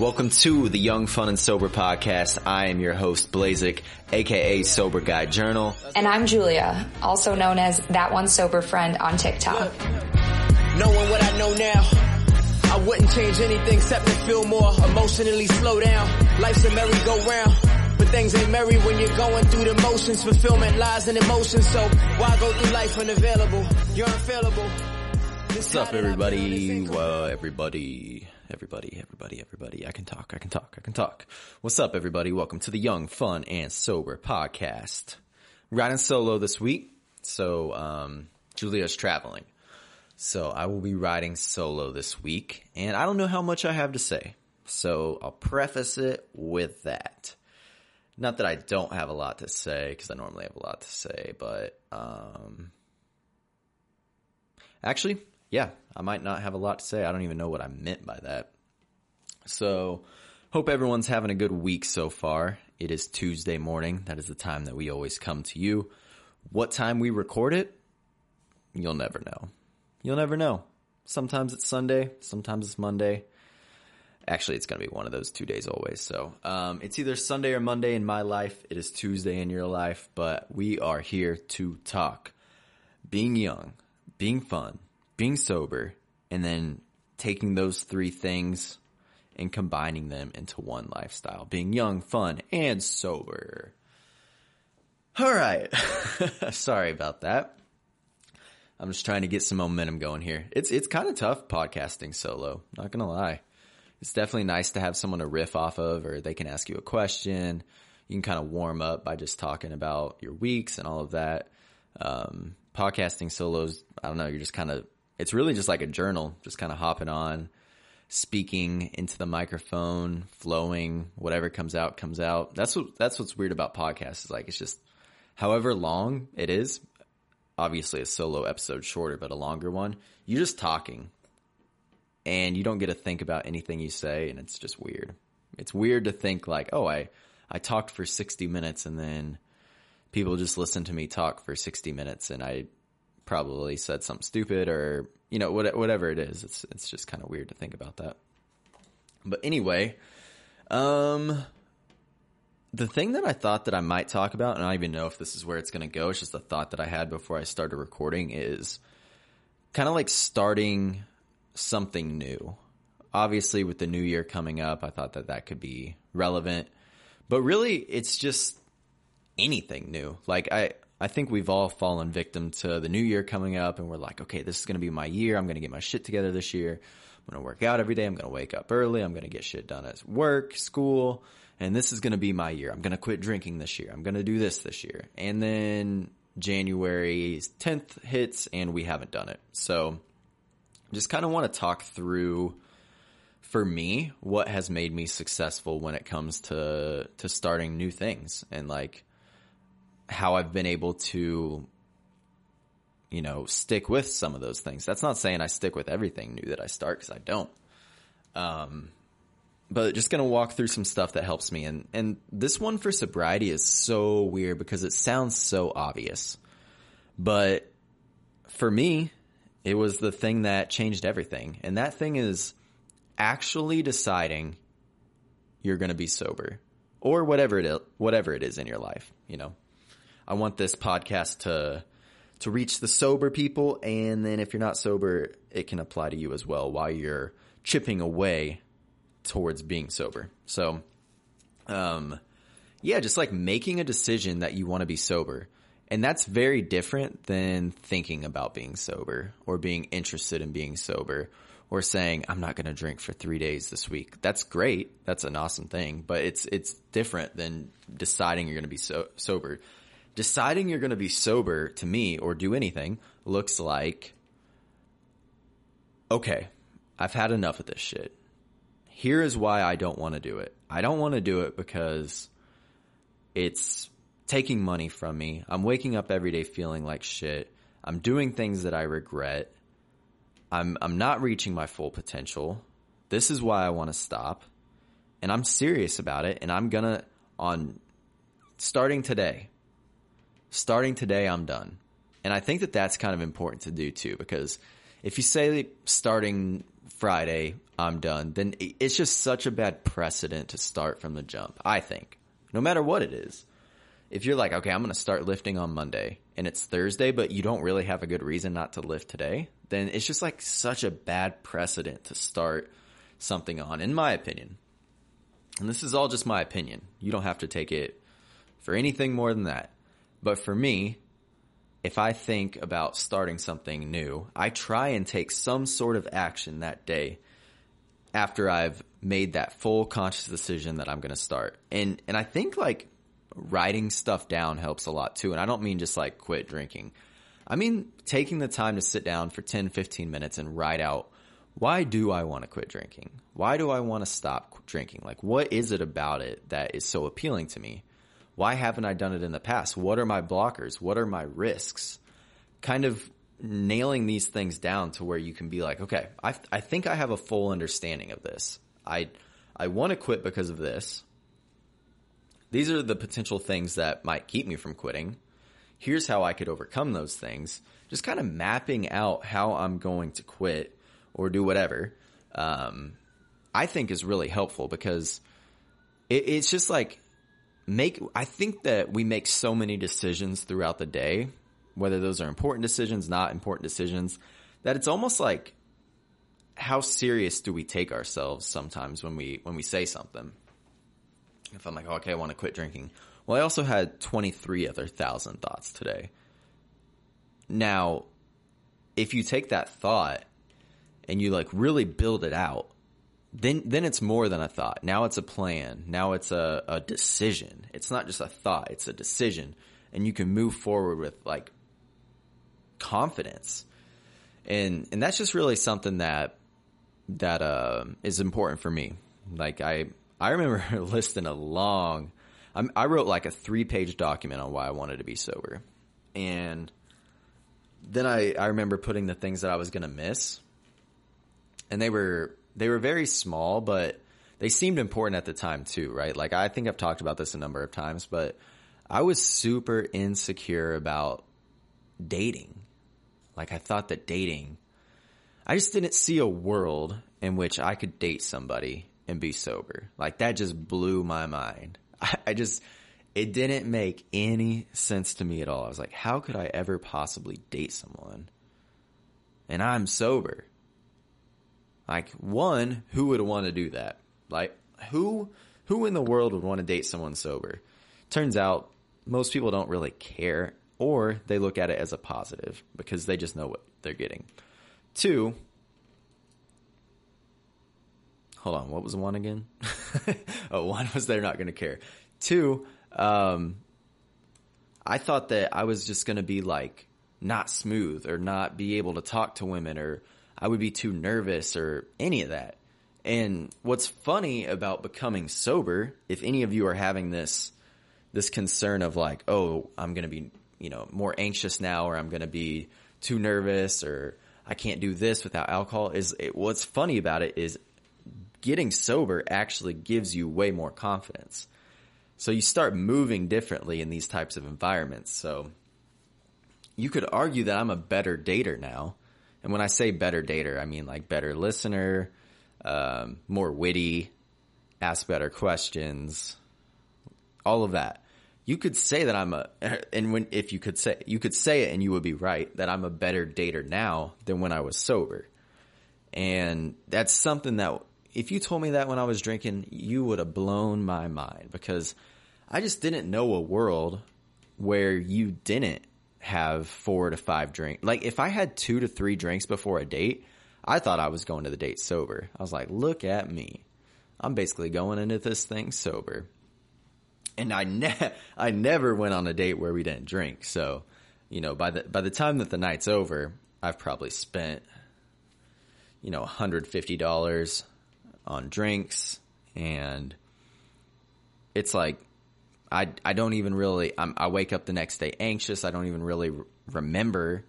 Welcome to the Young, Fun, and Sober podcast. I am your host, Blazik, aka Sober Guy Journal. And I'm Julia, also known as That One Sober Friend on TikTok. Knowing what I know now, I wouldn't change anything except to feel more emotionally slow down. Life's a merry-go-round. But things ain't merry when you're going through the motions. Fulfillment lies in emotion, so why go through life unavailable? You're unfailable. What's up, everybody? Well, everybody, everybody, everybody, everybody. I can talk. I can talk. I can talk. What's up, everybody? Welcome to the Young, Fun, and Sober podcast. Riding solo this week, so um, Julia's traveling, so I will be riding solo this week, and I don't know how much I have to say, so I'll preface it with that. Not that I don't have a lot to say, because I normally have a lot to say, but um, actually, yeah, I might not have a lot to say. I don't even know what I meant by that. So, hope everyone's having a good week so far. It is Tuesday morning. That is the time that we always come to you. What time we record it? You'll never know. You'll never know. Sometimes it's Sunday, sometimes it's Monday. Actually, it's going to be one of those two days always. So, um, it's either Sunday or Monday in my life. It is Tuesday in your life, but we are here to talk being young, being fun, being sober, and then taking those three things and combining them into one lifestyle. Being young, fun, and sober. All right. Sorry about that. I'm just trying to get some momentum going here. It's it's kind of tough podcasting solo, not going to lie. It's definitely nice to have someone to riff off of or they can ask you a question. You can kind of warm up by just talking about your weeks and all of that. Um, podcasting solos, I don't know, you're just kind of it's really just like a journal, just kind of hopping on, speaking into the microphone, flowing, whatever comes out comes out. That's what that's what's weird about podcasts is like it's just however long it is, obviously a solo episode shorter, but a longer one, you're just talking. And you don't get to think about anything you say and it's just weird. It's weird to think like, oh, I I talked for 60 minutes and then people just listen to me talk for 60 minutes and I probably said something stupid or you know whatever it is. It's it's just kind of weird to think about that. But anyway um the thing that I thought that I might talk about and I don't even know if this is where it's going to go it's just a thought that I had before I started recording is kind of like starting something new. Obviously with the new year coming up I thought that that could be relevant but really it's just anything new. Like I I think we've all fallen victim to the new year coming up and we're like, okay, this is going to be my year. I'm going to get my shit together this year. I'm going to work out every day. I'm going to wake up early. I'm going to get shit done at work, school. And this is going to be my year. I'm going to quit drinking this year. I'm going to do this this year. And then January 10th hits and we haven't done it. So just kind of want to talk through for me what has made me successful when it comes to to starting new things and like how I've been able to, you know, stick with some of those things. That's not saying I stick with everything new that I start because I don't. Um, but just gonna walk through some stuff that helps me. And, and this one for sobriety is so weird because it sounds so obvious. But for me, it was the thing that changed everything. And that thing is actually deciding you're to be sober or whatever it is, whatever it is in your life, you know. I want this podcast to to reach the sober people, and then if you're not sober, it can apply to you as well while you're chipping away towards being sober. So, um, yeah, just like making a decision that you want to be sober. And that's very different than thinking about being sober or being interested in being sober or saying, I'm not going to drink for three days this week. That's great. That's an awesome thing, but it's, it's different than deciding you're going to be so, sober deciding you're going to be sober to me or do anything looks like okay, I've had enough of this shit. Here is why I don't want to do it. I don't want to do it because it's taking money from me. I'm waking up every day feeling like shit. I'm doing things that I regret. I'm I'm not reaching my full potential. This is why I want to stop. And I'm serious about it and I'm going to on starting today starting today, I'm done. And I think that that's kind of important to do too, because if you say starting Friday, I'm done, then it's just such a bad precedent to start from the jump, I think. No matter what it is. If you're like, okay, I'm going to start lifting on Monday and it's Thursday, but you don't really have a good reason not to lift today, then it's just like such a bad precedent to start something on, in my opinion. And this is all just my opinion. You don't have to take it for anything more than that. But for me, if I think about starting something new, I try and take some sort of action that day after I've made that full conscious decision that I'm going to start. And and I think like writing stuff down helps a lot too. And I don't mean just like quit drinking. I mean taking the time to sit down for 10, 15 minutes and write out why do I want to quit drinking? Why do I want to stop drinking? Like what is it about it that is so appealing to me? Why haven't I done it in the past? What are my blockers? What are my risks? Kind of nailing these things down to where you can be like, okay, I, I think I have a full understanding of this. I, I want to quit because of this. These are the potential things that might keep me from quitting. Here's how I could overcome those things. Just kind of mapping out how I'm going to quit or do whatever. Um, I think is really helpful because it, it's just like make, I think that we make so many decisions throughout the day, whether those are important decisions, not important decisions, that it's almost like how serious do we take ourselves sometimes when we, when we say something? If I'm like, oh, okay, I want to quit drinking. Well, I also had 23 other thousand thoughts today. Now, if you take that thought and you like really build it out, then then it's more than a thought. Now it's a plan. Now it's a, a decision. It's not just a thought, it's a decision. And you can move forward with like confidence. And and that's just really something that that uh, is important for me. Like I I remember listing a long I'm, I wrote like a three page document on why I wanted to be sober. And then I, I remember putting the things that I was going to miss. And they were they were very small, but they seemed important at the time too, right? Like I think I've talked about this a number of times, but I was super insecure about dating. Like I thought that dating, I just didn't see a world in which I could date somebody and be sober. Like that just blew my mind. I, I just, it didn't make any sense to me at all. I was like, how could I ever possibly date someone? And I'm sober. Like one, who would want to do that? Like who who in the world would want to date someone sober? Turns out most people don't really care or they look at it as a positive because they just know what they're getting. Two, hold on, what was one again? oh, one was they're not going to care. Two, um, I thought that I was just going to be like not smooth or not be able to talk to women or I would be too nervous or any of that. And what's funny about becoming sober, if any of you are having this, this concern of like, oh, I'm going to be, you know, more anxious now or I'm going to be too nervous or I can't do this without alcohol is it, what's funny about it is getting sober actually gives you way more confidence. So you start moving differently in these types of environments. So you could argue that I'm a better dater now and when I say better dater, I mean like better listener, um, more witty, ask better questions, all of that. You could say that I'm a, and when, if you could say, you could say it and you would be right that I'm a better dater now than when I was sober. And that's something that if you told me that when I was drinking, you would have blown my mind because I just didn't know a world where you didn't have four to five drinks. Like if I had two to three drinks before a date, I thought I was going to the date sober. I was like, look at me. I'm basically going into this thing sober. And I ne- I never went on a date where we didn't drink. So, you know, by the by the time that the night's over, I've probably spent you know, $150 on drinks and it's like I, I don't even really, I'm, i wake up the next day anxious. I don't even really remember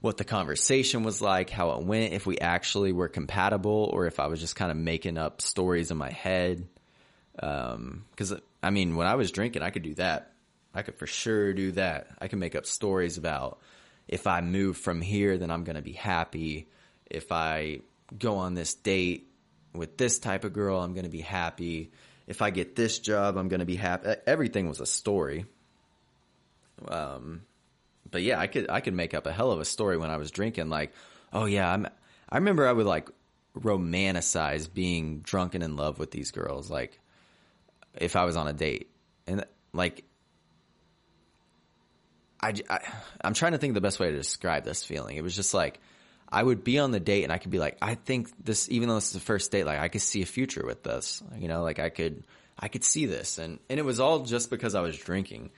what the conversation was like, how it went, if we actually were compatible or if I was just kind of making up stories in my head. Um, cause I mean, when I was drinking, I could do that. I could for sure do that. I could make up stories about if I move from here, then I'm going to be happy. If I go on this date with this type of girl, I'm going to be happy. If I get this job, I'm going to be happy. Everything was a story. Um, but yeah, I could I could make up a hell of a story when I was drinking. Like, oh yeah, I'm. I remember I would like romanticize being drunken in love with these girls. Like, if I was on a date, and like, I, I I'm trying to think of the best way to describe this feeling. It was just like I would be on the date and I could be like, I think this, even though this is the first date, like I could see a future with this. You know, like I could, I could see this, and and it was all just because I was drinking.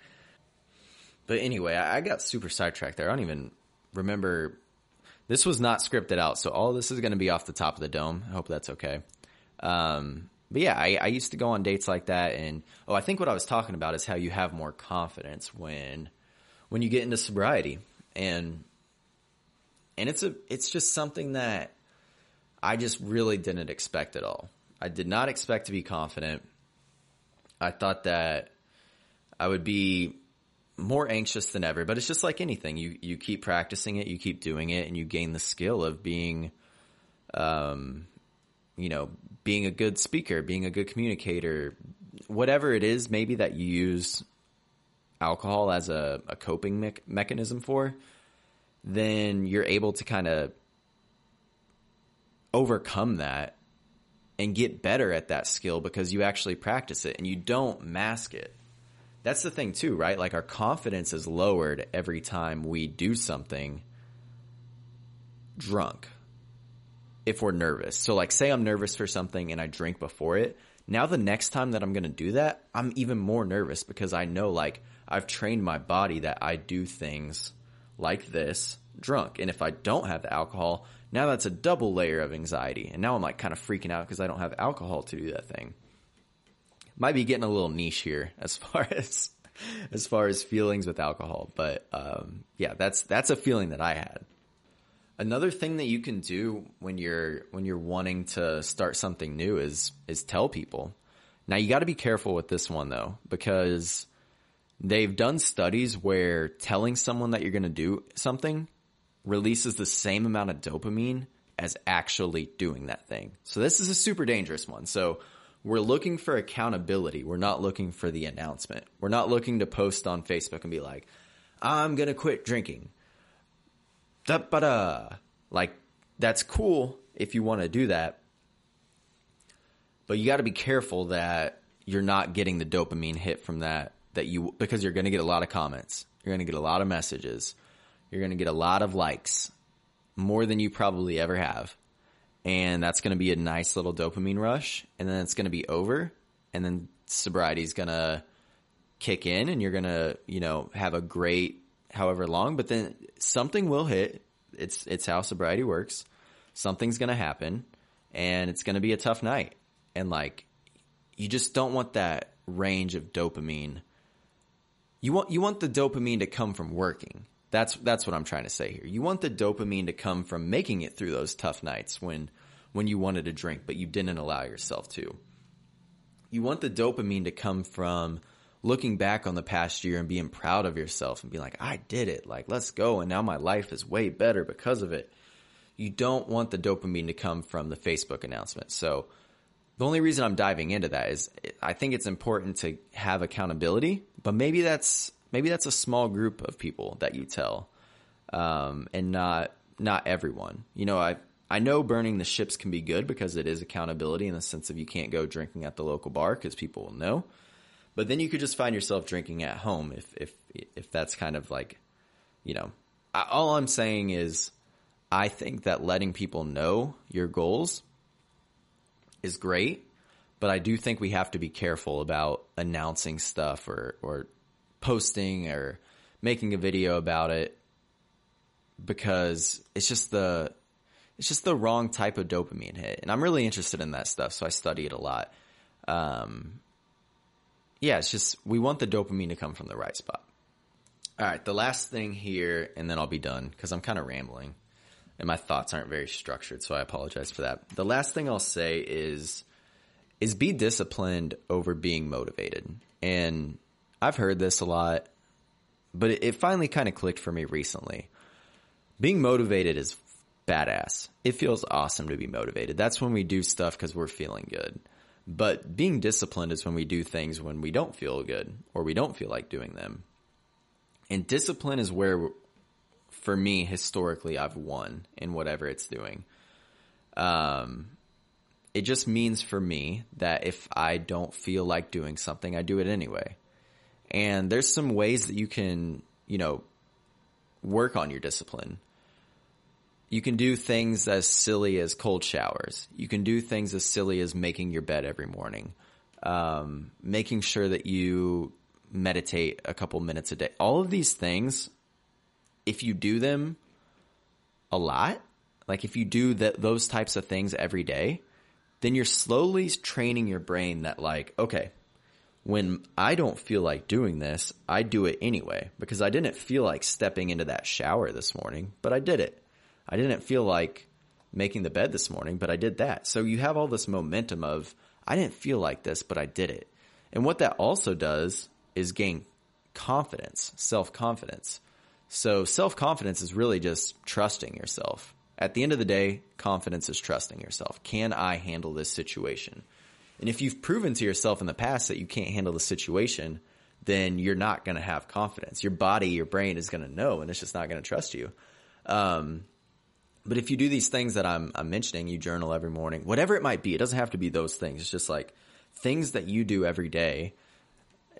But anyway, I, I got super sidetracked there. I don't even remember. This was not scripted out, so all this is going to be off the top of the dome. I hope that's okay. Um, but yeah, I, I used to go on dates like that, and oh, I think what I was talking about is how you have more confidence when when you get into sobriety, and and it's a it's just something that I just really didn't expect at all. I did not expect to be confident. I thought that I would be more anxious than ever, but it's just like anything. You you keep practicing it, you keep doing it, and you gain the skill of being, um, you know, being a good speaker, being a good communicator, whatever it is, maybe that you use alcohol as a, a coping me- mechanism for, then you're able to kind of overcome that and get better at that skill because you actually practice it and you don't mask it that's the thing too, right? Like our confidence is lowered every time we do something drunk. If we're nervous. So like say I'm nervous for something and I drink before it. Now the next time that I'm going to do that, I'm even more nervous because I know like I've trained my body that I do things like this drunk. And if I don't have the alcohol, now that's a double layer of anxiety. And now I'm like kind of freaking out because I don't have alcohol to do that thing might be getting a little niche here as far as as far as feelings with alcohol, but um, yeah, that's that's a feeling that I had. Another thing that you can do when you're when you're wanting to start something new is is tell people. Now you got to be careful with this one though because they've done studies where telling someone that you're going to do something releases the same amount of dopamine as actually doing that thing. So this is a super dangerous one. So we're looking for accountability. We're not looking for the announcement. We're not looking to post on Facebook and be like, I'm going to quit drinking. Da-ba-da. Like, that's cool if you want to do that. But you got to be careful that you're not getting the dopamine hit from that, that you, because you're going to get a lot of comments. You're going to get a lot of messages. You're going to get a lot of likes, more than you probably ever have and that's going to be a nice little dopamine rush and then it's going to be over and then sobriety is going to kick in and you're going to you know have a great however long but then something will hit it's it's how sobriety works something's going to happen and it's going to be a tough night and like you just don't want that range of dopamine you want you want the dopamine to come from working that's that's what I'm trying to say here. You want the dopamine to come from making it through those tough nights when when you wanted to drink but you didn't allow yourself to. You want the dopamine to come from looking back on the past year and being proud of yourself and being like, I did it. Like, let's go. And now my life is way better because of it. You don't want the dopamine to come from the Facebook announcement. So the only reason I'm diving into that is I think it's important to have accountability, but maybe that's maybe that's a small group of people that you tell, um, and not not everyone. You know, I I know burning the ships can be good because it is accountability in the sense of you can't go drinking at the local bar because people will know. But then you could just find yourself drinking at home if if if that's kind of like, you know, I, all I'm saying is, I think that letting people know your goals is great, but I do think we have to be careful about announcing stuff or or posting or making a video about it because it's just the it's just the wrong type of dopamine hit. And I'm really interested in that stuff, so I study it a lot. Um, yeah, it's just we want the dopamine to come from the right spot. All right, the last thing here, and then I'll be done because I'm kind of rambling and my thoughts aren't very structured, so I apologize for that. The last thing I'll say is is be disciplined over being motivated. And I've heard this a lot, but it, it finally kind of clicked for me recently. being motivated is badass. It feels awesome to be motivated. That's when we do stuff because we're feeling good. But being disciplined is when we do things when we don't feel good or we don't feel like doing them. And discipline is where, for me, historically, I've won in whatever it's doing. Um, it just means for me that if I don't feel like doing something, I do it anyway. And there's some ways that you can, you know, work on your discipline. You can do things as silly as cold showers. You can do things as silly as making your bed every morning. Um, making sure that you meditate a couple minutes a day. All of these things, if you do them a lot, like if you do that, those types of things every day, then you're slowly training your brain that like, okay, when I don't feel like doing this, I do it anyway because I didn't feel like stepping into that shower this morning, but I did it. I didn't feel like making the bed this morning, but I did that. So you have all this momentum of, I didn't feel like this, but I did it. And what that also does is gain confidence, self confidence. So self confidence is really just trusting yourself. At the end of the day, confidence is trusting yourself. Can I handle this situation? And if you've proven to yourself in the past that you can't handle the situation, then you're not going to have confidence. Your body, your brain is going to know, and it's just not going to trust you. Um, but if you do these things that I'm, I'm mentioning, you journal every morning, whatever it might be, it doesn't have to be those things. It's just like things that you do every day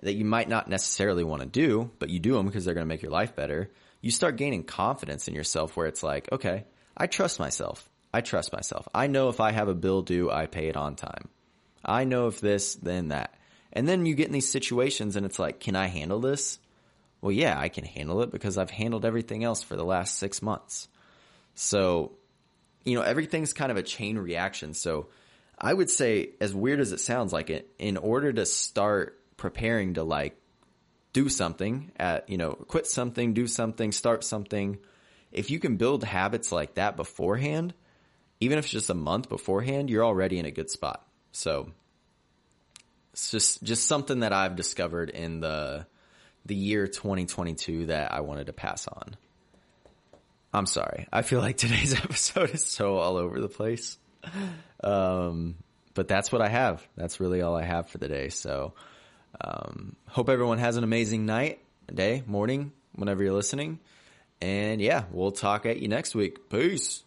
that you might not necessarily want to do, but you do them because they're going to make your life better. You start gaining confidence in yourself where it's like, okay, I trust myself. I trust myself. I know if I have a bill due, I pay it on time. I know if this, then that. And then you get in these situations and it's like, can I handle this? Well, yeah, I can handle it because I've handled everything else for the last six months. So, you know, everything's kind of a chain reaction. So I would say, as weird as it sounds like it, in order to start preparing to like do something at, you know, quit something, do something, start something, if you can build habits like that beforehand, even if it's just a month beforehand, you're already in a good spot. So it's just just something that I've discovered in the the year 2022 that I wanted to pass on. I'm sorry. I feel like today's episode is so all over the place. Um, but that's what I have. That's really all I have for the day. So, um, hope everyone has an amazing night, day, morning, whenever you're listening. And yeah, we'll talk at you next week. Peace.